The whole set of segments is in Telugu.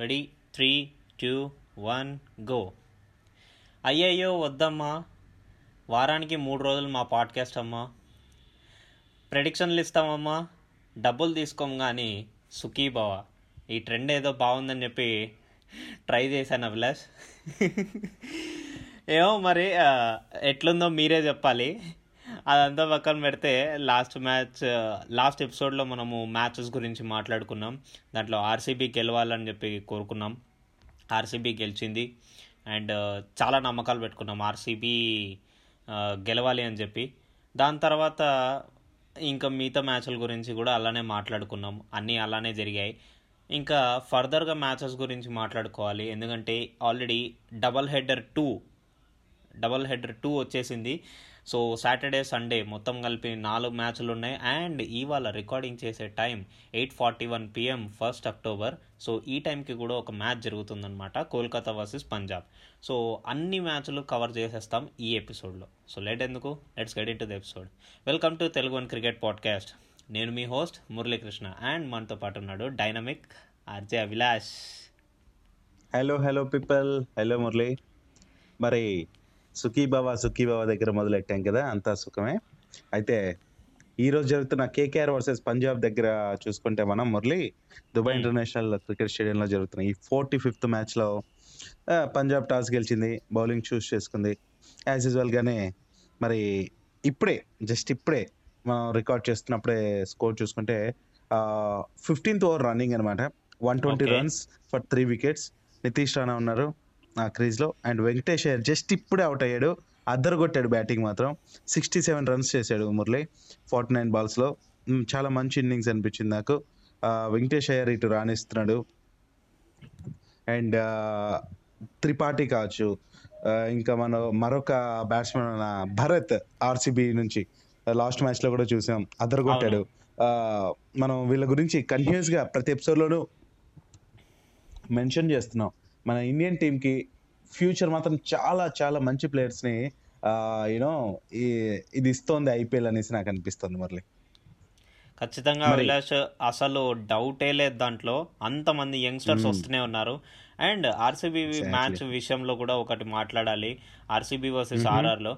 Ready? Three two one go. అయ్యయ్యో వద్దమ్మా. వారానికి మూడు రోజులు మా పాడ్కాస్ట్ అమ్మా. ప్రెడిక్షన్లు ఇస్తామమ్మా. డబ్బులు తీసుకోం కానీ సుఖీ బావ. ఈ ట్రెండ్ ఏదో బాగుందని చెప్పి ట్రై చేశాను అభిలాష్. ఏమో మరి ఎట్లుందో మీరే చెప్పాలి. అదంతా పక్కన పెడితే లాస్ట్ మ్యాచ్ లాస్ట్ ఎపిసోడ్లో మనము మ్యాచెస్ గురించి మాట్లాడుకున్నాం. దాంట్లో ఆర్సీబీ గెలవాలని చెప్పి కోరుకున్నాం. ఆర్సీబీ గెలిచింది. అండ్ చాలా నమ్మకాలు పెట్టుకున్నాం. ఆర్సీబీ గెలవాలి అని చెప్పి. దాని తర్వాత ఇంకా మిగతా మ్యాచ్ల గురించి కూడా అలానే మాట్లాడుకున్నాం. అన్నీ అలానే జరిగాయి. ఇంకా ఫర్దర్గా మ్యాచెస్ గురించి మాట్లాడుకోవాలి. ఎందుకంటే already double header two double header two వచ్చేసింది. సో సాటర్డే సండే మొత్తం కలిపి నాలుగు మ్యాచ్లు ఉన్నాయి. అండ్ ఇవాళ రికార్డింగ్ చేసే time eight forty one PM first October. So ఈ టైంకి కూడా ఒక మ్యాచ్ జరుగుతుందనమాట కోల్కతా వర్సెస్ పంజాబ్. సో అన్ని మ్యాచ్లు కవర్ చేసేస్తాం ఈ ఎపిసోడ్లో. సో లేట్ ఎందుకు? Let's get into the episode. Welcome to Telugu one cricket podcast. నేను మీ హోస్ట్ మురళీకృష్ణ. అండ్ మనతో పాటు ఉన్నాడు dynamic RJ Abhilash. Hello hello people hello Murali. మరి సుఖీ బాబా సుఖీ బాబా దగ్గర మొదలెట్టాం కదా అంతా సుఖమే. అయితే ఈ రోజు జరుగుతున్న కేకేఆర్ వర్సెస్ పంజాబ్ దగ్గర చూసుకుంటే మనం మురళి దుబాయ్. ఇంటర్నేషనల్ క్రికెట్ స్టేడియంలో జరుగుతున్న ఈ ఫోర్టీ ఫిఫ్త్ మ్యాచ్లో పంజాబ్ టాస్ గెలిచింది బౌలింగ్ చూస్ చేసుకుంది. యాజ్ యూజువల్ గానే మరి ఇప్పుడే జస్ట్ ఇప్పుడే మనం రికార్డ్ చేస్తున్నప్పుడే స్కోర్ చూసుకుంటే ఫిఫ్టీన్త్ ఓవర్ రన్నింగ్ అనమాట one twenty. Runs for three wickets Nitish Rana ఉన్నారు. ఆ క్రీజ్లో అండ్ వెంకటేష్ అయ్యర్ జస్ట్ ఇప్పుడే అవుట్ అయ్యాడు. అద్దరు కొట్టాడు బ్యాటింగ్ మాత్రం. సిక్స్టీ సెవెన్ రన్స్ చేశాడు మురళి ఫార్టీ నైన్ బాల్స్లో మ్, చాలా మంచి ఇన్నింగ్స్ అనిపించింది నాకు. వెంకటేష్ అయ్యర్ ఇటు రాణిస్తున్నాడు. అండ్ త్రిపాఠి కావచ్చు. ఇంకా మన మరొక బ్యాట్స్మెన్ భరత్ ఆర్సీబీ నుంచి లాస్ట్ మ్యాచ్లో కూడా చూసాం. అద్దరు కొట్టాడు. ఆ, మనం వీళ్ళ గురించి కంటిన్యూస్గా ప్రతి ఎపిసోడ్ లోనూ మెన్షన్ చేస్తున్నాం. మన ఇండియన్ టీమ్కి ఫ్యూచర్ మాత్రం చాలా చాలా మంచి ప్లేయర్స్ని యూనో ఇది ఇస్తోంది ఐపీఎల్ అనేసి నాకు అనిపిస్తుంది మురళి. ఖచ్చితంగా అభిలాష్ అసలు డౌటే లేదు దాంట్లో. అంతమంది యంగ్స్టర్స్. వస్తూనే ఉన్నారు. And RCB. మ్యాచ్ విషయంలో కూడా ఒకటి మాట్లాడాలి. RCB versus. ఆర్ఆర్లో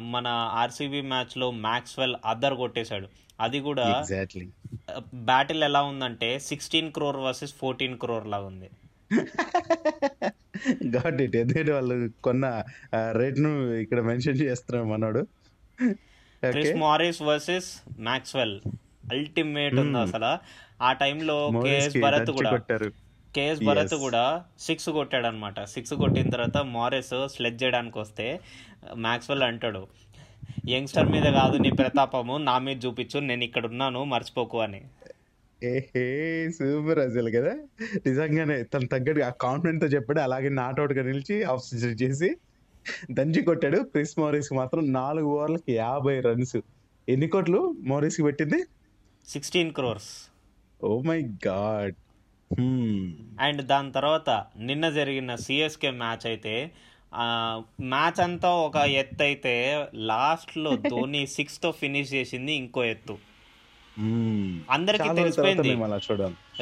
మన ఆర్సీబీ మ్యాచ్లో మ్యాక్స్వెల్ అద్దర్ కొట్టేశాడు. అది కూడా బ్యాటిల్ ఎలా ఉందంటే sixteen crore versus fourteen crore లాగా ఉంది గాట్ ఇట్. ఎందుకంటే వాళ్ళు కొన్న రేట్ను ఇక్కడ మెన్షన్ చేస్తున్నాడు మనోడు. Chris Morris versus Maxwell. Ultimate ఉంది Hmm. అసలు. ఆ టైంలో కేఎస్ భరత్ కూడా కేఎస్ భరత్. కూడా సిక్స్ కొట్టాడు అనమాట సిక్స్ కొట్టిన తర్వాత మారెస్ స్లెడ్ చేయడానికి వస్తే మ్యాక్స్వెల్ అంటాడు యంగ్స్టర్ మీద కాదు నీ ప్రతాపము నా మీద చూపించు నేను ఇక్కడ ఉన్నాను మర్చిపోకు అని. సూపర్ అసలు కదా. నిజంగానే తను తగ్గట్టు ఆ కాన్ఫిడెంట్తో చెప్పాడు అలాగే నాట్ అవుట్గా నిలిచి ఆఫ్ సెంచరీ చేసి దంచి కొట్టాడు. క్రిస్ మోరిస్ మాత్రం నాలుగు ఓవర్లకి యాభై రన్స్ ఎన్ని కోట్లు మోరిస్కి పెట్టింది? Sixteen crores oh my god. And దాని తర్వాత నిన్న జరిగిన సిఎస్కే మ్యాచ్ అయితే మ్యాచ్ అంతా ఒక ఎత్తు అయితే లాస్ట్లో ధోని సిక్స్తో ఫినిష్ చేసింది ఇంకో ఎత్తు. అందరికీ తెలిసిపోయింది.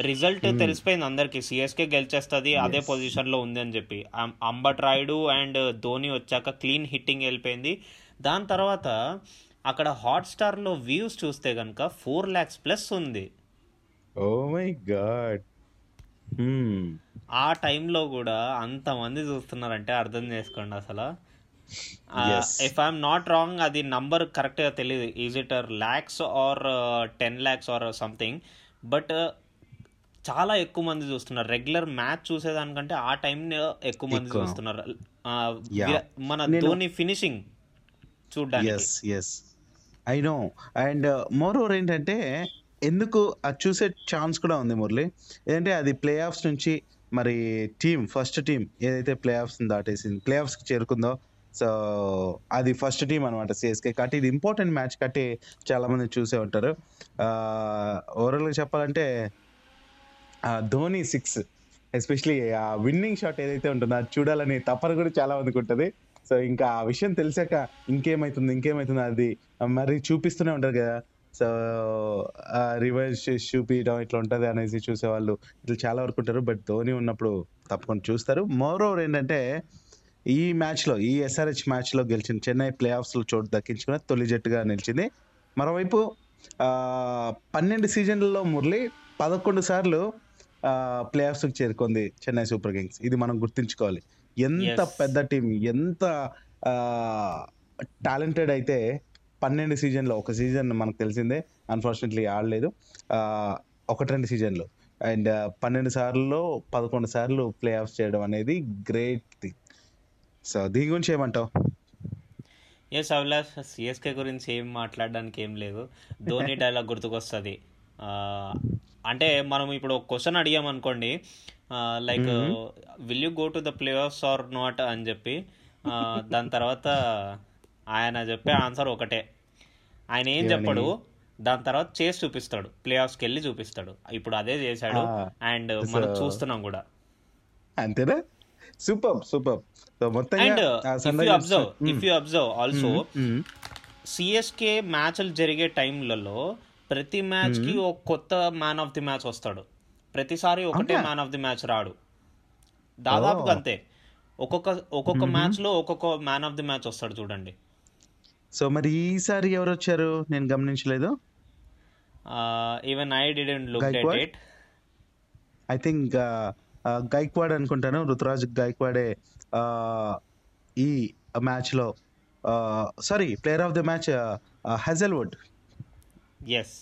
Result Hmm. తెలిసిపోయింది అందరికి. సిఎస్కే గెలిచేస్తుంది అదే. పొజిషన్లో ఉంది అని చెప్పి. అంబట్ రాయుడు అండ్ ధోని వచ్చాక క్లీన్ హిట్టింగ్ వెళ్ళిపోయింది. దాని తర్వాత అక్కడ హాట్ స్టార్లో వ్యూస్ చూస్తే కనుక ఫోర్ ల్యాక్స్ ప్లస్ ఉంది. ఓ మై గాడ్ ఆ టైంలో కూడా అంతమంది చూస్తున్నారంటే అర్థం చేసుకోండి అసలు. ఇఫ్ ఐఎమ్ నాట్ రాంగ్ అది నంబర్ కరెక్ట్గా తెలియదు is it lakhs or ten lakhs or something but చాలా ఎక్కువ మంది చూస్తున్నారు. రెగ్యులర్ మ్యాచ్ చూసేదానికంటే ఆ టైంలో ఎక్కువ మంది. చూస్తున్నారు. వి- మన ధోని ఫినిషింగ్ చూడ్డానికి. I know and more over ఏంటంటే ఎందుకు అది చూసే ఛాన్స్ కూడా ఉంది మురళి? ఏంటంటే అది ప్లే ఆఫ్స్ నుంచి మరి టీం ఫస్ట్ టీం ఏదైతే ప్లే ఆఫ్స్ దాటేసింది ప్లే ఆఫ్స్కి చేరుకుందో సో అది ఫస్ట్ టీం అనమాట సిఎస్కే కాబట్టి ఇది ఇంపార్టెంట్ మ్యాచ్ కట్టి చాలామంది చూసే ఉంటారు. ఓవరాల్గా చెప్పాలంటే ఆ, ధోని సిక్స్ ఎస్పెషలీ ఆ విన్నింగ్ షాట్ ఏదైతే ఉంటుందో అది చూడాలని తపన కూడా చాలా మందికి ఉంటుంది. సో ఇంకా ఆ విషయం తెలిసాక ఇంకేమవుతుంది ఇంకేమవుతుంది అది మరి చూపిస్తూనే ఉంటారు కదా. సో రివర్స్ చూపించడం ఇట్లా ఉంటుంది అనేసి చూసేవాళ్ళు ఇట్లా చాలా వరకు ఉంటారు. బట్ ధోని ఉన్నప్పుడు తప్పకుండా చూస్తారు. మోర్ ఓవర్ ఏంటంటే ఈ మ్యాచ్లో ఈ ఎస్ఆర్హెచ్ మ్యాచ్లో గెలిచిన చెన్నై ప్లే ఆఫ్స్లో చోటు దక్కించుకున్న తొలి జట్టుగా నిలిచింది. మరోవైపు ఆ, పన్నెండు సీజన్లలో మురళి పదకొండు సార్లు ప్లే ఆఫ్స్కి చేరుకుంది చెన్నై సూపర్ కింగ్స్. ఇది మనం గుర్తుంచుకోవాలి. ఎంత. పెద్ద టీం ఎంత టాలెంటెడ్ అయితే పన్నెండు సీజన్లో ఒక సీజన్ మనకు తెలిసిందే అన్ఫార్చునేట్లీ ఆడలేదు. ఒకటి రెండు సీజన్లు. అండ్ పన్నెండు సార్లు పదకొండు సార్లు ప్లే ఆఫ్స్ చేయడం అనేది గ్రేట్ థింగ్. సో దీని గురించి ఏమంటావు? ఎస్ అవిలాష్ సిఎస్కే గురించి ఏం మాట్లాడడానికి ఏం లేదు. ధోని డైలాగ్ గుర్తుకొస్తుంది. అంటే మనం ఇప్పుడు ఒక క్వశ్చన్ అడిగాం అనుకోండి like will you go to the playoffs or not అని చెప్పి దాని తర్వాత ఆయన చెప్పే ఆన్సర్ ఒకటే. ఆయన ఏం? చెప్పడు దాని తర్వాత చేసి చూపిస్తాడు. ప్లే ఆఫ్స్కి వెళ్ళి చూపిస్తాడు. ఇప్పుడు అదే చేశాడు అండ్ మనం చూస్తున్నాం కూడా. అంతేనా? Super super observe. If you observe also. CSK మ్యాచ్లు జరిగే టైంలలో ప్రతి మ్యాచ్కి ఒక కొత్త మ్యాన్ ఆఫ్ ది మ్యాచ్ వస్తాడు. ప్రతిసారి ఒకటే? మ్యాన్ ఆఫ్ ది మ్యాచ్ రాడు. దాదాపుగా. అంతే. ఒక్కొక్క ఒక్కొక్క మ్యాచ్లో ఒక్కొక్క మ్యాన్ ఆఫ్ ది మ్యాచ్ వస్తాడు చూడండి. సో మరి ఈసారి ఎవరు వచ్చారు? నేను గమనించలేదు. Even I didn't look at Gaikwad? It I think Gaikwad అనుకుంటాను. రుతురాజ్ గైక్వాడే ఈ మ్యాచ్లో sorry player of the match Hazlewood. Yes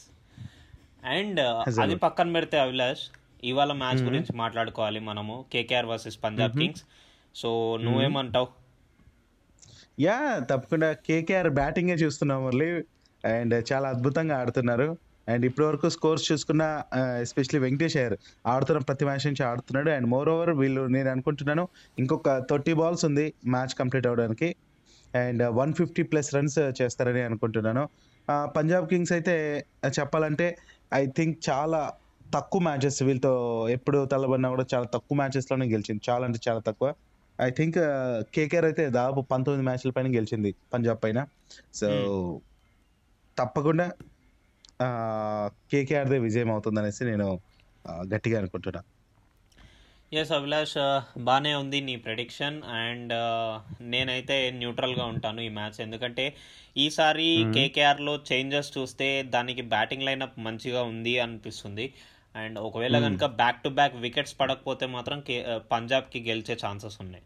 and. అది పక్కన పెడితే అభిలాష్ ఇవాళ మ్యాచ్ గురించి మాట్లాడుకోవాలి మనము. KKR versus Punjab Kings. So నువ్వేమంటావు? యా తప్పకుండా కేకేఆర్ బ్యాటింగే చూస్తున్నాం మళ్ళీ అండ్ చాలా అద్భుతంగా ఆడుతున్నారు. అండ్ ఇప్పటి వరకు స్కోర్స్ చూసుకున్న ఎస్పెషలీ వెంకటేష్ అయ్యర్ ఆడుతున్న ప్రతి మ్యాచ్ నుంచి ఆడుతున్నాడు. అండ్ మోర్ ఓవర్ వీళ్ళు నేను అనుకుంటున్నాను ఇంకొక థర్టీ బాల్స్ ఉంది మ్యాచ్ కంప్లీట్ అవడానికి. And one fifty plus runs చేస్తారని అనుకుంటున్నాను. పంజాబ్ కింగ్స్ అయితే చెప్పాలంటే ఐ థింక్ చాలా తక్కువ మ్యాచెస్ వీళ్ళతో ఎప్పుడు తలబడినా కూడా చాలా తక్కువ మ్యాచెస్లోనే గెలిచింది. చాలా అంటే చాలా తక్కువ. ఐ థింక్ కేకేఆర్ అయితే దాదాపు పంతొమ్మిది మ్యాచ్ల పైన గెలిచింది పంజాబ్ పైన. సో తప్పకుండా కేకేఆర్దే విజయం అవుతుంది అనేసి నేను గట్టిగా అనుకుంటున్నా. ఎస్ అభిలాష్ బాగానే ఉంది నీ ప్రెడిక్షన్ అండ్ నేనైతే న్యూట్రల్గా ఉంటాను ఈ మ్యాచ్ ఎందుకంటే ఈసారి కేకేఆర్లో చేంజెస్ చూస్తే దానికి బ్యాటింగ్ లైనప్ మంచిగా ఉంది అనిపిస్తుంది. అండ్ ఒకవేళ కనుక బ్యాక్ టు బ్యాక్ వికెట్స్ పడకపోతే మాత్రం కే పంజాబ్కి గెలిచే ఛాన్సెస్ ఉన్నాయి.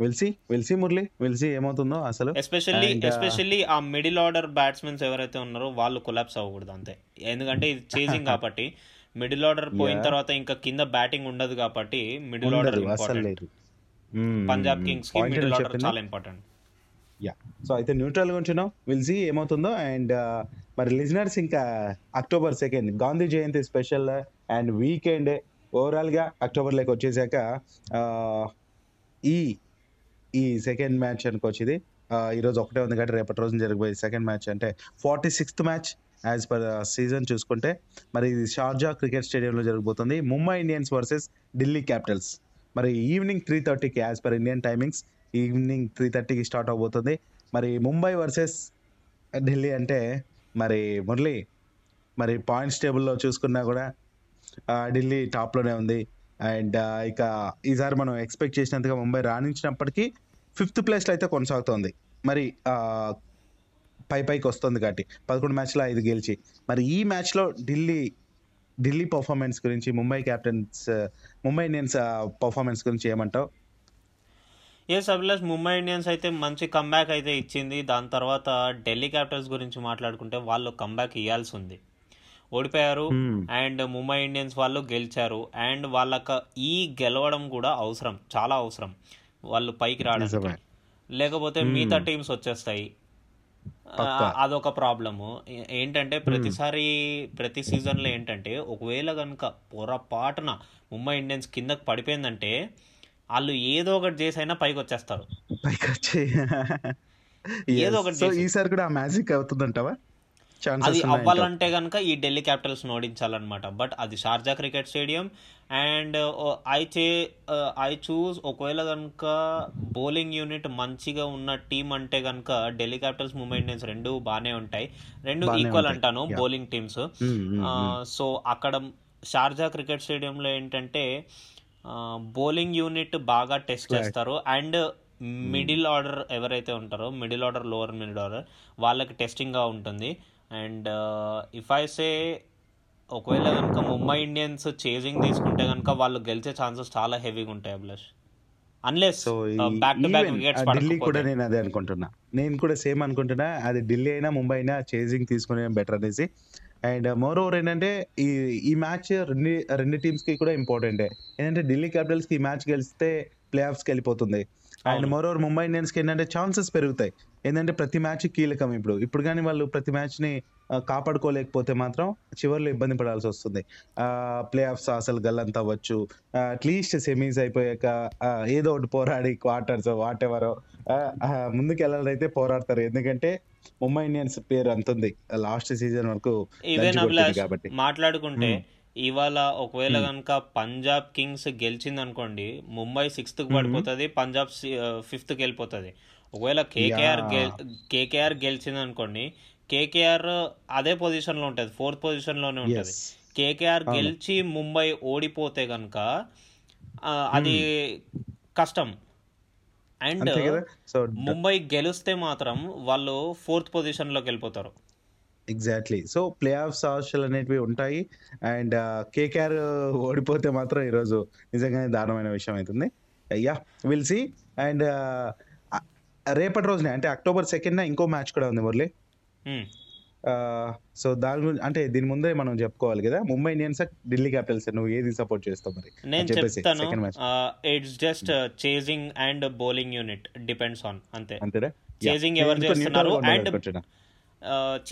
వెల్సి వెల్సి మురళి వెల్సి ఏమవుతుందో అసలు. ఎస్పెషల్లీ And, uh, ఎస్పెషల్లీ ఆ మిడిల్ ఆర్డర్ బ్యాట్స్మెన్స్ ఎవరైతే ఉన్నారో వాళ్ళు కొలాప్స్ అవ్వకూడదు అంతే. ఎందుకంటే ఇది చేసింగ్ కాబట్టి మిడిల్ ఆర్డర్ పోయిన. తర్వాత ఇంకా కింద బ్యాటింగ్ ఉండదు కాబట్టి మిడిల్ ఆర్డర్ ఇంపార్టెంట్. పంజాబ్ కింగ్స్కి మిడిల్ ఆర్డర్. చాలా ఇంపార్టెంట్ యా సో అయితే న్యూట్రల్గా ఉంచున్నాం. విల్ సీ ఏమవుతుందో. అండ్ మరి లిజనర్స్ ఇంకా October second Gandhi Jayanti special and weekend ఓవరాల్గా అక్టోబర్లోకి వచ్చేసాక ఆ, ఈ ఈ సెకండ్ మ్యాచ్ అనుకోవచ్చు ఇది ఈరోజు ఒకటే ఉంది కాబట్టి రేపటి రోజున జరగబోయే సెకండ్ మ్యాచ్ అంటే forty sixth match as per season చూసుకుంటే మరి ఇది షార్జా క్రికెట్ స్టేడియంలో జరగబోతుంది. Mumbai Indians versus Delhi Capitals. మరి ఈవినింగ్ త్రీ థర్టీకి as per Indian timings evening three థర్టీకి స్టార్ట్ అవబోతుంది. మరి ముంబై వర్సెస్ ఢిల్లీ అంటే మరి మురళి మరి పాయింట్స్ టేబుల్లో చూసుకున్నా కూడా ఢిల్లీ టాప్లోనే ఉంది. అండ్ ఇక ఈసారి మనం ఎక్స్పెక్ట్ చేసినంతగా ముంబై రాణించినప్పటికీ ఫిఫ్త్ ప్లేస్లో అయితే కొనసాగుతోంది. మరి పై పైకి వస్తుంది కాబట్టి పదకొండు మ్యాచ్లో ఐదు గెలిచి మరి ఈ మ్యాచ్లో ఢిల్లీ ఢిల్లీ పర్ఫార్మెన్స్ గురించి Mumbai captains Mumbai Indians performance గురించి ఏమంటావు? ఎస్ అభిలాష్ ముంబై ఇండియన్స్ అయితే మంచి కంబ్యాక్ అయితే ఇచ్చింది. దాని తర్వాత ఢిల్లీ క్యాపిటల్స్ గురించి మాట్లాడుకుంటే వాళ్ళు కంబ్యాక్ ఇవ్వాల్సి ఉంది. ఓడిపోయారు. అండ్ ముంబై ఇండియన్స్ వాళ్ళు గెలిచారు. అండ్ వాళ్ళకి ఈ గెలవడం కూడా అవసరం. చాలా అవసరం. వాళ్ళు పైకి నిజమే. లేకపోతే మిగతా టీమ్స్ వచ్చేస్తాయి. అదొక ప్రాబ్లము. ఏంటంటే ప్రతిసారి ప్రతి సీజన్లో ఏంటంటే ఒకవేళ కనుక పొరపాటున ముంబై ఇండియన్స్ కిందకి పడిపోయిందంటే వాళ్ళు ఏదో ఒకటి చేసి అయినా పైకి వచ్చేస్తారు పైకి వచ్చి ఏదో ఒకటి. ఈసారి కూడా ఆ మ్యాజిక్ అవుతుందంటావా? అది అవ్వాలంటే కనుక ఈ ఢిల్లీ క్యాపిటల్స్ ఓడించాలన్నమాట. బట్ అది Sharjah cricket stadium and I చే ఐ చూస్ ఒకవేళ కనుక బౌలింగ్ యూనిట్ మంచిగా ఉన్న టీం అంటే కనుక ఢిల్లీ క్యాపిటల్స్ ముంబై ఇండియన్స్ రెండు బాగానే ఉంటాయి. రెండు ఈక్వల్ అంటాను బౌలింగ్ టీమ్స్. సో అక్కడ షార్జా క్రికెట్ స్టేడియంలో ఏంటంటే బౌలింగ్ యూనిట్ బాగా టెస్ట్ చేస్తారు. అండ్ మిడిల్ ఆర్డర్ ఎవరైతే ఉంటారో middle order lower middle order వాళ్ళకి టెస్టింగ్గా ఉంటుంది. అండ్ ఇఫ్ ఐ సే ఒకవేళ కనుక ముంబై ఇండియన్స్ చేజింగ్ తీసుకుంటే కనుక వాళ్ళు గెలిచే ఛాన్సెస్ చాలా హెవీగా ఉంటాయి Abhilash. Unless so back to back even wickets Delhi కూడా నేను అదే అనుకుంటున్నా. నేను కూడా సేమ్ అనుకుంటున్నా. అది ఢిల్లీ అయినా ముంబై అయినా చేజింగ్ తీసుకునే బెటర్ అనేసి. అండ్ మోర్ ఓవర్ ఏంటంటే ఈ ఈ మ్యాచ్ రెండు రెండు టీమ్స్కి కూడా ఇంపార్టెంటే ఏంటంటే ఢిల్లీ క్యాపిటల్స్కి ఈ మ్యాచ్ గెలిస్తే ప్లే ఆఫ్స్కి వెళ్ళిపోతుంది. అండ్ మోర్ ఓవర్ ముంబై ఇండియన్స్కి ఏంటంటే ఛాన్సెస్ పెరుగుతాయి. ఏంటంటే ప్రతి మ్యాచ్ కీలకం ఇప్పుడు ఇప్పుడు కానీ వాళ్ళు ప్రతి మ్యాచ్ని ఆ, కాపాడుకోలేకపోతే మాత్రం చివరిలో ఇబ్బంది పడాల్సి వస్తుంది ప్లే ఆఫ్స్ అసలు గల్లంత అవ్వచ్చు అట్లీస్ట్ సెమీస్ అయిపోయాక ఏదో ఒకటి పోరాడి క్వార్టర్స్ వాట్ ఎవరో ముందుకు వెళ్ళాలైతే పోరాడతారు ఎందుకంటే ముంబై ఇండియన్స్ పేరు అంత ఉంది లాస్ట్ సీజన్ వరకు కాబట్టి మాట్లాడుకుంటే. ఇవాళ ఒకవేళ. కనుక పంజాబ్ కింగ్స్ గెలిచింది అనుకోండి ముంబై సిక్స్త్. పడిపోతుంది పంజాబ్ ఫిఫ్త్కి వెళ్ళిపోతుంది ఒకవేళ కేకేఆర్ కేకేఆర్ గెలిచింది అనుకోండి కేకేఆర్ అదే పొజిషన్లో ఉంటుంది ఫోర్త్ పొజిషన్లోనే ఉంటుంది కేకేఆర్ గెలిచి ముంబై ఓడిపోతే కనుక అది మ్మ్. కష్టం. అండ్ ముంబై గెలిస్తే మాత్రం వాళ్ళు ఫోర్త్ పొజిషన్లోకి వెళ్ళిపోతారు. ఎగ్జాక్ట్లీ సో ప్లే ఆఫ్స్ ఆశలు అనేటివి ఉంటాయి. అండ్ కేకేఆర్ ఓడిపోతే మాత్రం ఈరోజు నిజంగానే దారుణమైన విషయం అవుతుంది. అయ్యా విల్ సి అండ్ రేపటి రోజునే అంటే అక్టోబర్ సెకండ్ ఇంకో మ్యాచ్ కూడా ఉంది మురళి. సో దాని గురించి అంటే దీని ముందే మనం చెప్పుకోవాలి కదా. ముంబై ఇండియన్స్ ఢిల్లీ క్యాపిటల్స్ నువ్వు ఏది సపోర్ట్ చేస్తావు మరి? నేను చెప్తాను it's just chasing and bowling unit depends on అంతే. అంతేనా? యా చేజింగ్ ఎవరు చేస్తున్నారు అండ్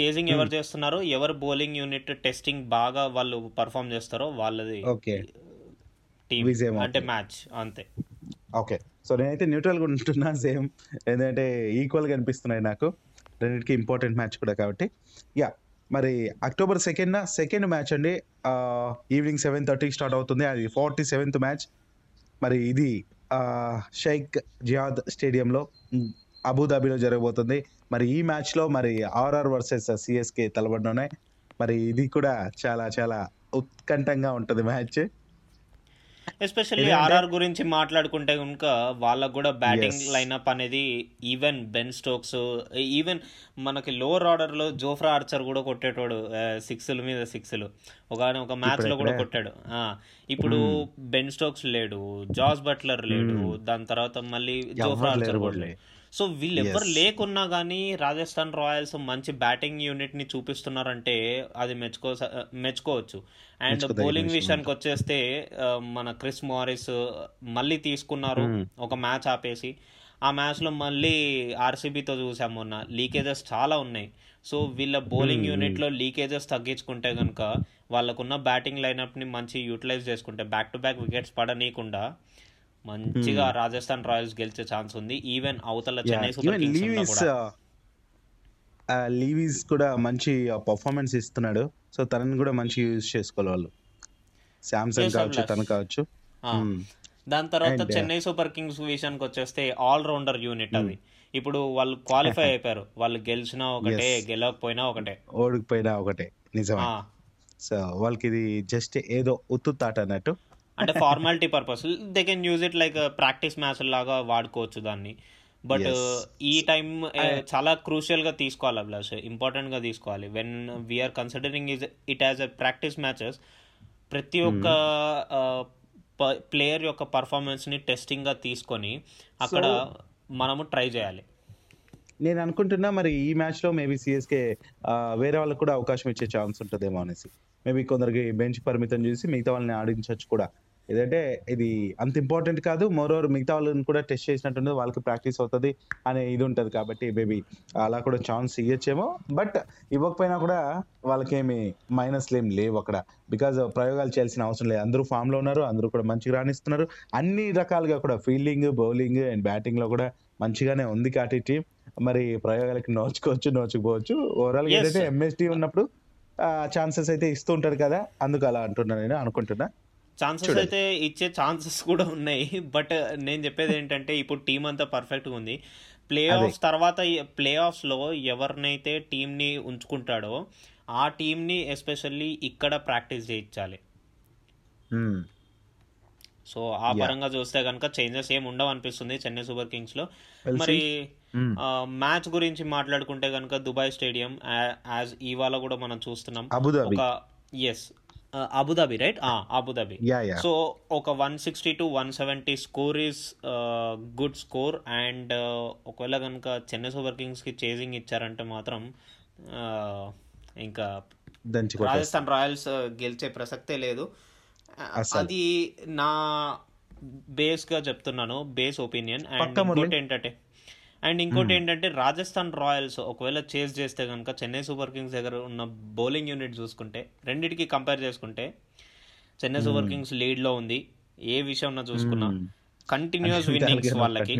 చేజింగ్ ఎవరు చేస్తున్నారు ఎవరు బౌలింగ్ యూనిట్ టెస్టింగ్ బాగా వాళ్ళు పర్ఫామ్ చేస్తారో వాళ్ళది ఓకే టీం అంటే మ్యాచ్ అంతే. ఓకే సో నేనైతే న్యూట్రల్గా ఉంటున్నా సేమ్ ఏంటంటే ఈక్వల్గా అనిపిస్తున్నాయి నాకు. రెండింటికి ఇంపార్టెంట్ మ్యాచ్ కూడా కాబట్టి. యా మరి అక్టోబర్ సెకండ్ సెకండ్ మ్యాచ్ అండి. ఈవినింగ్ సెవెన్ థర్టీకి స్టార్ట్ అవుతుంది. అది ఫార్టీ సెవెంత్ మ్యాచ్ మరి ఇది షైక్ జియాద్ స్టేడియంలో అబుదాబిలో జరగబోతుంది. మరి ఈ మ్యాచ్లో మరి ఆర్ఆర్ వర్సెస్ సిఎస్కే తలబడినాయి మరి ఇది కూడా చాలా చాలా ఉత్కంఠంగా ఉంటుంది మ్యాచ్ ఎస్పెషల్లీ ఆర్ఆర్ గురించి మాట్లాడుకుంటే కనుక వాళ్ళకు కూడా బ్యాటింగ్ లైనప్ అనేది ఈవెన్ బెన్ స్టోక్స్ ఈవెన్ మనకి లోవర్ ఆర్డర్లో జోఫ్రా ఆర్చర్ కూడా కొట్టేటోడు సిక్స్ల మీద సిక్స్లు ఒక ఒక మ్యాచ్లో కూడా కొట్టాడు. ఆ, ఇప్పుడు. బెన్ స్టోక్స్ లేడు జాస్ బట్లర్ లేడు మ్మ్. దాని తర్వాత మళ్ళీ జోఫ్రా ఆర్చర్ కూడా లేడు సో వీళ్ళెవ్వరు లేకున్నా కానీ రాజస్థాన్ రాయల్స్ మంచి బ్యాటింగ్ యూనిట్ని చూపిస్తున్నారంటే అది మెచ్చుకో మెచ్చుకోవచ్చు. అండ్ బౌలింగ్ విషయం విషయానికి వచ్చేస్తే మన క్రిస్ మారిస్ మళ్ళీ తీసుకున్నారు మ్మ్. ఒక మ్యాచ్ ఆపేసి. ఆ మ్యాచ్లో మళ్ళీ ఆర్సీబీతో చూసాం మొన్న. లీకేజెస్ చాలా ఉన్నాయి. సో వీళ్ళ బౌలింగ్ మ్మ్. యూనిట్లో లీకేజెస్ తగ్గించుకుంటే కనుక వాళ్ళకున్న బ్యాటింగ్ లైనప్ని మంచి యూటిలైజ్ చేసుకుంటే బ్యాక్ టు బ్యాక్ వికెట్స్ పడనీయకుండా మంచిగా మ్మ్. రాజస్థాన్ రాయల్స్ గెలిచే ఛాన్స్ ఉంది. ఈవెన్ అవతల చెన్నై సూపర్ కింగ్స్ లీవీస్ కూడా. లీవీస్ కూడా మంచి పర్ఫార్మెన్స్ ఇస్తున్నాడు. సో తనని కూడా మంచి యూజ్ చేసుకోవాలి వాళ్ళు. శాంసంగ్ కావచ్చు తను కావచ్చు. ఆ. దాని తర్వాత చెన్నై సూపర్ కింగ్స్ విషయానికి వచ్చేస్తే ఆల్ రౌండర్ యూనిట్ అది. ఇప్పుడు వాళ్ళు క్వాలిఫై అయిపోయారు. వాళ్ళు గెలిచినా ఒకటే గెలవకపోయినా ఒకటే. ఓడిపోయినా ఒకటే. నిజమే. సో వాళ్ళకి ఇది జస్ట్ ఏదో ఉత్తుతాట అన్నట్టు. అంటే formality purpose they can use it like practice match లాగా వాడుకోవచ్చు దాన్ని. బట్ ఈ టైం చాలా క్రూషియల్గా తీసుకోవాలి అభిలాష్ ఇంపార్టెంట్గా తీసుకోవాలి. When we are considering is it as a practice matches ప్రతి ఒక్క ప్లేయర్ యొక్క పర్ఫార్మెన్స్ని టెస్టింగ్గా తీసుకొని అక్కడ మనము ట్రై చేయాలి. నేను అనుకుంటున్నా మరి ఈ మ్యాచ్లో మేబీ సిఎస్కే వేరే వాళ్ళకి కూడా అవకాశం ఇచ్చే ఛాన్స్ ఉంటుందేమో అనేసి. మేబీ కొందరికి బెంచ్ పరిమితం చేసి మిగతా వాళ్ళని ఆడించవచ్చు కూడా. ఏదంటే ఇది అంత ఇంపార్టెంట్ కాదు. మోరోవర్ మిగతా వాళ్ళని కూడా టెస్ట్ చేసినట్టుంది వాళ్ళకి ప్రాక్టీస్ అవుతుంది అనే ఇది ఉంటుంది కాబట్టి మేబీ అలా కూడా ఛాన్స్ ఇవ్వచ్చేమో బట్ ఇవ్వకపోయినా కూడా వాళ్ళకేమి మైనస్లు ఏం లేవు అక్కడ. బికాజ్ ప్రయోగాలు చేయాల్సిన అవసరం లేదు. అందరూ ఫామ్లో ఉన్నారు. అందరూ కూడా మంచిగా రాణిస్తున్నారు. అన్ని రకాలుగా కూడా ఫీల్డింగ్ బౌలింగ్ అండ్ బ్యాటింగ్లో కూడా మంచిగానే ఉంది కాటి టీం మరి ప్రయోగాలకి నోచుకోవచ్చు నోచుకోవచ్చు ఓవరాల్ Yes, ఏంటంటే sir. ఎంఎస్టీ ఉన్నప్పుడు ఛాన్సెస్ అయితే ఇస్తూ ఉంటారు కదా. అందుకు అలా అంటున్నా నేను అనుకుంటున్నా. ఛాన్సెస్. అయితే ఇచ్చే ఛాన్సెస్ కూడా ఉన్నాయి. బట్ నేను చెప్పేది ఏంటంటే ఇప్పుడు టీం అంతా పర్ఫెక్ట్గా ఉంది. ప్లే ఆఫ్స్ తర్వాత ప్లే ఆఫ్స్లో ఎవరినైతే టీంని ఉంచుకుంటాడో ఆ టీంని ఎస్పెషల్లీ ఇక్కడ ప్రాక్టీస్ చేయించాలి. సో ఆ పరంగా చూస్తే కనుక చేంజెస్ ఏమి ఉండవు అనిపిస్తుంది చెన్నై సూపర్ కింగ్స్లో. మరి. మ్యాచ్ గురించి మాట్లాడుకుంటే కనుక దుబాయ్ స్టేడియం యాజ్ ఇవాళ కూడా మనం చూస్తున్నాం. ఒక yes Abu Dhabi right Abu Dhabi so ఒక one sixty to one seventy score is good score and ఒకవేళ కనుక చెన్నై సూపర్ కింగ్స్కి చేజింగ్ ఇచ్చారంటే మాత్రం uh, ఇంకా. రాజస్థాన్ రాయల్స్ గెలిచే ప్రసక్తే లేదు. అస్సలు. అది నా బేస్గా చెప్తున్నాను బేస్ ఒపీనియన్. అండ్ ఏంటంటే అండ్ ఇంకోటి ఏంటంటే రాజస్థాన్ రాయల్స్ ఒకవేళ చేజ్ చేస్తే కనుక చెన్నై సూపర్ కింగ్స్ దగ్గర ఉన్న బౌలింగ్ యూనిట్ చూసుకుంటే రెండిటికి కంపేర్ చేసుకుంటే చెన్నై సూపర్ కింగ్స్ లీడ్లో ఉంది. ఏ విషయంలో చూసుకున్నా. కంటిన్యూస్ విన్నింగ్స్ వాళ్ళకి.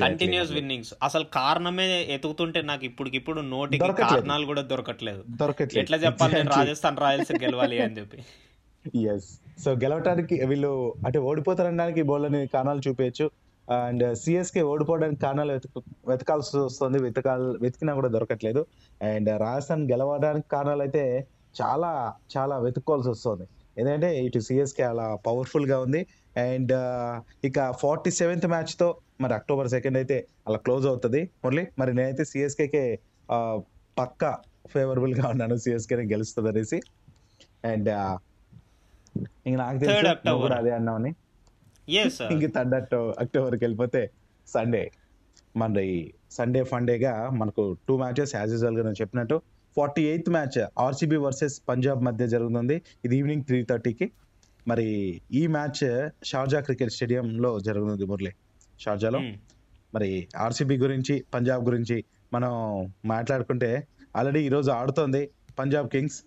కంటిన్యూస్ విన్నింగ్స్ అసలు కారణమే ఎతుకుతుంటే నాకు ఇప్పటికిప్పుడు నోటికి. కారణాలు కూడా దొరకట్లేదు. ఎట్లా చెప్పాలి నేను. రాజస్థాన్ రాయల్స్ గెలవాలి అని చెప్పి. ఎస్ సో గెలవటానికి వీళ్ళు అంటే ఓడిపోతారనడానికి బౌలర్ని కారణాలు చూపించచ్చు. అండ్ సిఎస్కే ఓడిపోవడానికి కారణాలు వెతుకు వెతకాల్సి వస్తుంది. వెతకాల్ వెతికినా కూడా దొరకట్లేదు. అండ్ రాజస్థాన్ గెలవడానికి కారణాలు అయితే చాలా చాలా వెతుక్కోవాల్సి వస్తుంది. ఎందుకంటే ఇటు సిఎస్కే అలా పవర్ఫుల్గా ఉంది. అండ్ ఇక ఫార్టీ సెవెంత్ మ్యాచ్తో మరి అక్టోబర్ సెకండ్ అయితే అలా క్లోజ్ అవుతుంది. మురళి మరి నేనైతే సిఎస్కేకే పక్కా ఫేవరబుల్గా ఉన్నాను. సిఎస్కే గెలుస్తుంది అనేసి అండ్ ఇంక నాకు తెలుసు కూడా అదే అన్నావని. ఎస్ ఇంక థర్డ్ అక్టోబర్కి వెళ్ళిపోతే సండే మన సండే ఫండేగా మనకు టూ మ్యాచెస్ యాజ్ యూజువల్గా నేను చెప్పినట్టు forty eighth match RCB versus Punjab మధ్య జరుగుతుంది. ఇది ఈవినింగ్ త్రీ థర్టీకి మరి ఈ మ్యాచ్ షార్జా క్రికెట్ స్టేడియంలో జరుగుతుంది మురళి. షార్జాలో మరి ఆర్సీబీ గురించి పంజాబ్ గురించి మనం మాట్లాడుకుంటే ఆల్రెడీ ఈరోజు ఆడుతోంది పంజాబ్ కింగ్స్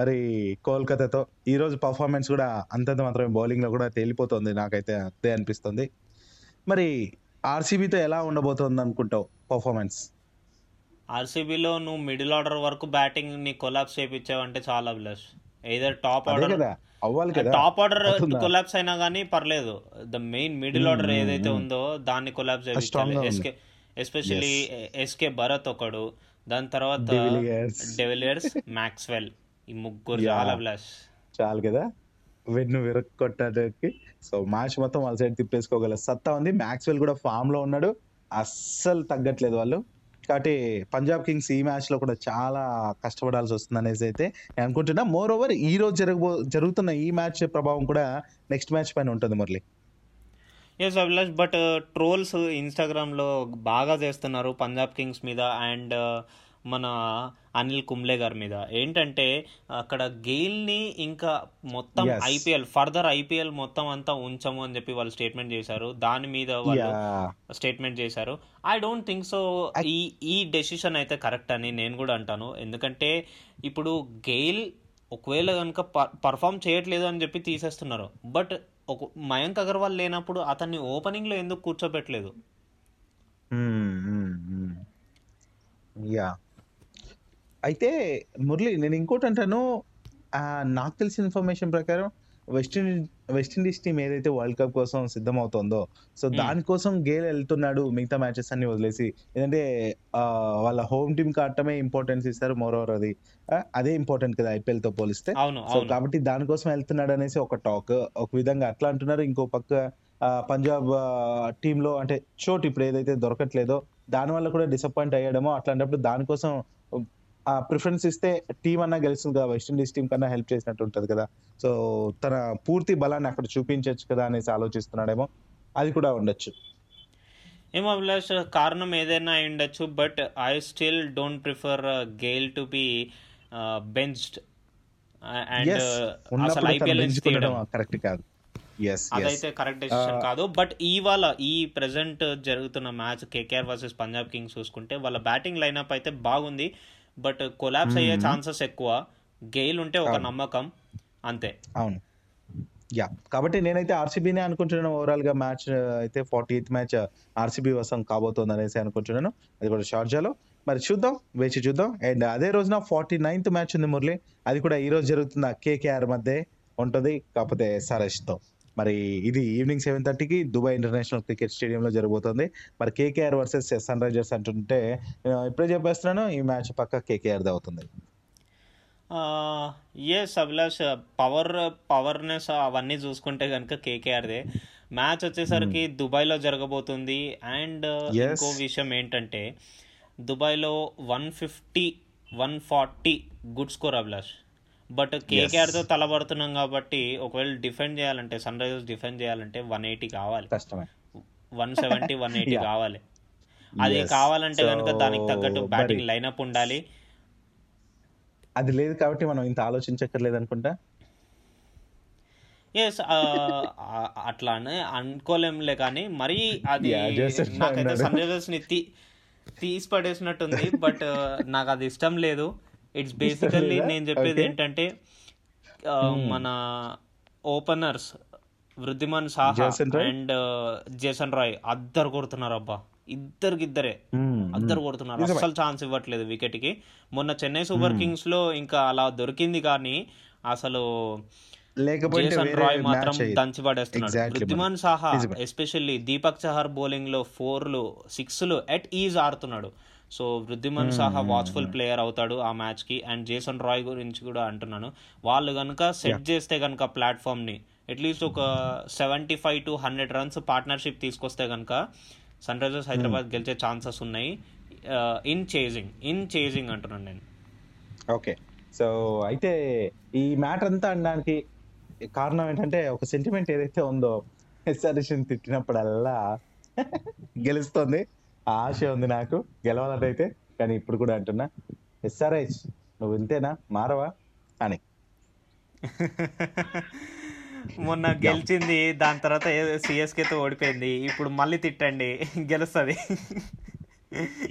మరి కోల్కతాతో ఈ రోజు పర్ఫార్మెన్స్ కూడా అంతంత మాత్రమే బౌలింగ్లో కూడా తేలిపోతుంది నాకైతే అదే అనిపిస్తుంది. మరి ఆర్సీబీతో ఎలా ఉండబోతోంది అనుకుంటావు పర్ఫార్మెన్స్ ఆర్సీబీలో నువ్వు మిడిల్ ఆర్డర్ వరకు బ్యాటింగ్ని కొలాప్స్ చేయించావంటే చాలా ప్లస్ ఏదర్ టాప్ ఆర్డర్ అవ్వాలి కదా. Top order? కొలాప్స్ అయినా కానీ పర్లేదు. ద మెయిన్ మిడిల్ ఆర్డర్ ఏదైతే ఉందో దాన్ని కొలాప్స్ చేయించాలి ఎస్పెషల్లీ ఎస్కే భరత్ ఒకడు. దాని తర్వాత. డెవిలియర్స్ మ్యాక్స్వెల్ ఈ ముగ్గురు. చాలా ప్లస్ చాలు కదా? వెన్ను విరక్కొట్టడానికి. సో మ్యాచ్ మొత్తం వాళ్ళ సైడ్ తిప్పేసుకోగల సత్తా ఉంది. మ్యాక్స్వెల్ కూడా ఫామ్లో ఉన్నాడు. అస్సలు తగ్గట్లేదు వాళ్ళు. కాబట్టి పంజాబ్ కింగ్స్ ఈ మ్యాచ్లో కూడా చాలా కష్టపడాల్సి వస్తుంది అనేసి అయితే నేను అనుకుంటున్నా. మోర్ ఓవర్ ఈ రోజు జరగబో జరుగుతున్న ఈ మ్యాచ్ ప్రభావం కూడా నెక్స్ట్ మ్యాచ్ పైన ఉంటుంది Murali. Yes Abhilash but trolls ఇన్స్టాగ్రామ్లో బాగా చేస్తున్నారు పంజాబ్ కింగ్స్ మీద. అండ్ మన అనిల్ కుంబ్లే గారి మీద. ఏంటంటే అక్కడ గెయిల్ని ఇంకా మొత్తం. ఐపీఎల్ ఫర్దర్ ఐపీఎల్ మొత్తం అంతా ఉంచము అని చెప్పి వాళ్ళు స్టేట్మెంట్ చేశారు. దాని మీద వాళ్ళు స్టేట్మెంట్ చేశారు. ఐ డోంట్ థింక్ సో ఈ ఈ డెసిషన్ అయితే కరెక్ట్ అని నేను కూడా అంటాను. ఎందుకంటే ఇప్పుడు గెయిల్ ఒకవేళ కనుక పర్ఫామ్ చేయట్లేదు అని చెప్పి తీసేస్తున్నారు. బట్ ఒక మయాంక్ అగర్వాల్ లేనప్పుడు అతన్ని ఓపెనింగ్లో ఎందుకు కూర్చోబెట్టలేదు? యా అయితే మురళి నేను ఇంకోటి అంటాను ఆ, నాకు తెలిసిన ఇన్ఫర్మేషన్ ప్రకారం West Indies West Indies team ఏదైతే వరల్డ్ కప్ కోసం సిద్ధమవుతోందో సో. దానికోసం గేల్ వెళ్తున్నాడు మిగతా మ్యాచెస్ అన్ని వదిలేసి. ఎందుకంటే వాళ్ళ హోమ్ టీం ఆడటమే ఇంపార్టెన్స్ ఇస్తారు మోర్ ఓవర్ అది అదే ఇంపార్టెంట్ కదా ఐపీఎల్తో పోలిస్తే. సో కాబట్టి దానికోసం వెళ్తున్నాడు అనేసి ఒక టాక్. ఒక విధంగా అట్లా అంటున్నారు. ఇంకో పక్క పంజాబ్ టీమ్లో అంటే చోటు ఇప్పుడు ఏదైతే దొరకట్లేదో దాని వల్ల కూడా డిసప్పాయింట్ అయ్యాడేమో అట్లాంటప్పుడు దానికోసం ఆ ప్రిఫరెన్స్ ఇస్తే టీం అన్నా గెలుస్తుంది కదా వెస్టిండీస్ టీం కన్నా హెల్ప్ చేసినట్టు ఉంటది కదా. సో తన పూర్తి బలాన్ని అక్కడ చూపించవచ్చు కదా అనేసి ఆలోచిస్తున్నాడేమో. అది కూడా ఉండొచ్చు. ఏమో అభిలాష్ కారణం ఏదైనా అయి ఉండొచ్చు but I still don't prefer Gayle to be benched and అసలు ఐపీఎల్ నుంచి పెంచుకోవడం తీయడం కరెక్ట్ కాదు. అదైతే కరెక్ట్ డెసిషన్ కాదు బట్ ఇవాళ ఈ ప్రెసెంట్ జరుగుతున్న match KKR versus Punjab Kings చూసుకుంటే వాళ్ళ బ్యాటింగ్ లైనప్ అయితే బాగుంది. బట్ కొలాప్స్ అయ్యే ఛాన్సెస్ ఎక్కువ. గెయిల్ ఉంటే ఒక. నమ్మకం. అంతే. అవును. యా. కాబట్టి నేనైతే ఆర్సీబీనే అనుకుంటున్నాను ఓవరాల్గా మ్యాచ్ అయితే ఫార్టీ ఎయిత్ మ్యాచ్ ఆర్సీబీ వసం కాబోతోంది అనేసి అనుకుంటున్నాను. అది కూడా షార్జాలో మరి చూద్దాం వేచి చూద్దాం. అండ్ అదే రోజున ఫార్టీ నైన్త్ మ్యాచ్ ఉంది మురళి. అది కూడా ఈ రోజు జరుగుతున్న కేకేఆర్ మధ్య ఉంటుంది. కాకపోతే SRH తో మరి ఇది ఈవినింగ్ సెవెన్ థర్టీకి దుబాయ్ ఇంటర్నేషనల్ క్రికెట్ స్టేడియంలో జరగబోతుంది. మరి కేకేఆర్ వర్సెస్ సన్ రైజర్స్ అంటుంటే నేను ఇప్పుడే చెప్పేస్తున్నాను ఈ మ్యాచ్ పక్క కేకేఆర్ అవుతుంది. ఎస్ అభిలాష్ పవర్ పవర్నెస్ అవన్నీ చూసుకుంటే కనుక కేకేఆర్దే. మ్యాచ్ వచ్చేసరికి దుబాయ్లో జరగబోతుంది. అండ్. ఇంకో విషయం ఏంటంటే దుబాయ్లో one fifty one forty good score Abhilash. But కేకేఆర్తో తలబడుతున్నాం కాబట్టి ఒకవేళ డిఫెండ్ చేయాలంటే సన్ రైజర్స్ డిఫెండ్ చేయాలంటే వన్ ఎయిటీ కావాలి. కష్టమే. One seventy one eighty. కావాలి. అది. కావాలంటే కనుక దానికి తగ్గట్టు బ్యాటింగ్ లైనప్ ఉండాలి. అది లేదు కాబట్టి మనం ఇంత ఆలోచించక్కర్లేదు అనుకుంటా? ఎస్ అట్లానే అనుకోలేంలే కానీ మరీ అది అట్లా నాకైతే. సన్ రైజర్స్ని తీ తీసి పడేసినట్టుంది బట్ నాకు అది ఇష్టం లేదు. It's basically? నేను చెప్పేది. ఏంటంటే ఆ, మన openers Wriddhiman Saha? And Jason Roy అద్దరు కొడుతున్నారు అబ్బా ఇద్దరికి ఇద్దరే Hmm, అద్దరు కొడుతున్నారు. అస్సలు ఛాన్స్ ఇవ్వట్లేదు వికెట్కి మొన్న చెన్నై సూపర్ కింగ్స్లో ఇంకా అలా దొరికింది కానీ అసలు లేకపోతే జేసన్ రాయ్ మాత్రం. దంచి పడేస్తున్నాడు వృద్ధిమాన్ సాహా. ఎస్పెషల్లీ దీపక్ చహర్ బౌలింగ్లో ఫోర్లు సిక్స్లు ఎట్ ఈజ్ ఆడుతున్నాడు so Wriddhiman Saha watchful player అవుతాడు ఆ మ్యాచ్కి. అండ్ జేసన్ రాయ్ గురించి కూడా అంటున్నాను. వాళ్ళు కనుక సెట్ చేస్తే కనుక ప్లాట్ఫామ్ని అట్లీస్ట్ ఒక seventy five to hundred runs partnership తీసుకొస్తే కనుక సన్ రైజర్స్ హైదరాబాద్ గెలిచే ఛాన్సెస్ ఉన్నాయి. ఇన్ చేజింగ్ ఇన్ చేజింగ్ అంటున్నాను నేను. ఓకే సో అయితే ఈ మ్యాటర్ అంతా అనడానికి కారణం ఏంటంటే ఒక సెంటిమెంట్ ఏదైతే ఉందో ఎస్ఆర్ఎస్ తిట్టినప్పుడల్లా గెలుస్తుంది. ఆశ ఉంది నాకు. గెలవాలంటే కానీ ఇప్పుడు కూడా అంటున్నా. ఎస్ఆర్హెచ్ నువ్వు ఇంతేనా? మారవా? అని. మొన్న గెలిచింది దాని తర్వాత సిఎస్కే తో ఓడిపోయింది. ఇప్పుడు మళ్ళీ తిట్టండి. గెలుస్తుంది.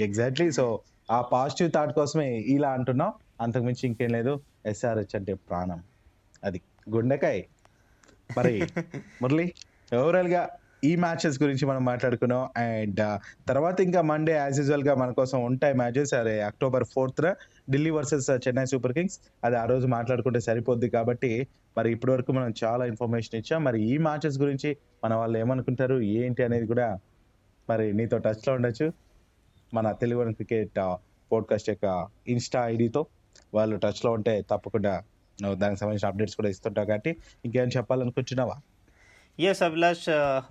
ఎగ్జాక్ట్లీ సో ఆ పాజిటివ్ థాట్ కోసమే ఇలా అంటున్నాం. అంతకుమించి ఇంకేం లేదు. ఎస్ఆర్హెచ్ అంటే ప్రాణం. అది గుండెకాయ. మరి మురళి ఓవరాల్గా ఈ మ్యాచెస్ గురించి మనం మాట్లాడుకున్నాం. అండ్ తర్వాత ఇంకా మండే యాజ్ యూజువల్గా మన కోసం ఉంటాయి మ్యాచెస్. అరే October fourth Delhi versus Chennai Super Kings అది ఆ రోజు మాట్లాడుకుంటే సరిపోద్ది కాబట్టి మరి ఇప్పటి వరకు మనం చాలా ఇన్ఫర్మేషన్ ఇచ్చాం. మరి ఈ మ్యాచెస్ గురించి మన వాళ్ళు ఏమనుకుంటారు ఏంటి అనేది కూడా మరి నీతో టచ్లో ఉండొచ్చు. మన తెలుగు క్రికెట్ పోడ్కాస్ట్ యొక్క ఇన్స్టా ఐడితో వాళ్ళు టచ్లో ఉంటే తప్పకుండా దానికి సంబంధించిన అప్డేట్స్ కూడా ఇస్తుంటావు కాబట్టి ఇంకేం చెప్పాలనుకుంటున్నావా? Yes Abhilash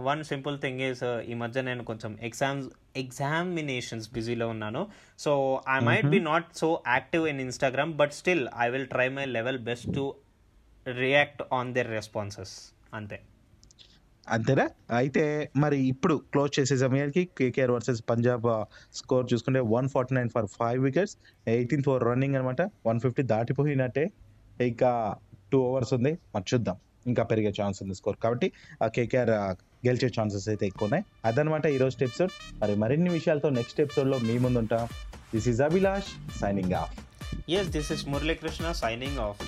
one simple thing is ఈ మధ్య నేను కొంచెం ఎగ్జామ్స్ ఎగ్జామినేషన్స్ బిజీలో ఉన్నాను. So I might be not so active in Instagram but still I will try my level best to react on their responses అంతే. అంతేనా? అయితే మరి ఇప్పుడు క్లోజ్ చేసే సమయానికి కేకేఆర్ వర్సెస్ పంజాబ్ స్కోర్ చూసుకుంటే one forty nine for five wickets eighteenth over running అనమాట వన్ ఫిఫ్టీ దాటిపోయినట్టే. ఇంకా టూ ఓవర్స్ ఉంది. మరి చూద్దాం. ఇంకా పెరిగే ఛాన్స్ ఉంది స్కోర్. కాబట్టి ఆ కేకేఆర్ గెలిచే ఛాన్సెస్ అయితే ఎక్కువ ఉన్నాయి అదనమాట ఈ రోజు ఎపిసోడ్. మరి మరిన్ని విషయాలతో నెక్స్ట్ ఎపిసోడ్లో మీ ముందు ఉంటాం this is Abhilash signing off yes this is Muralikrishna signing off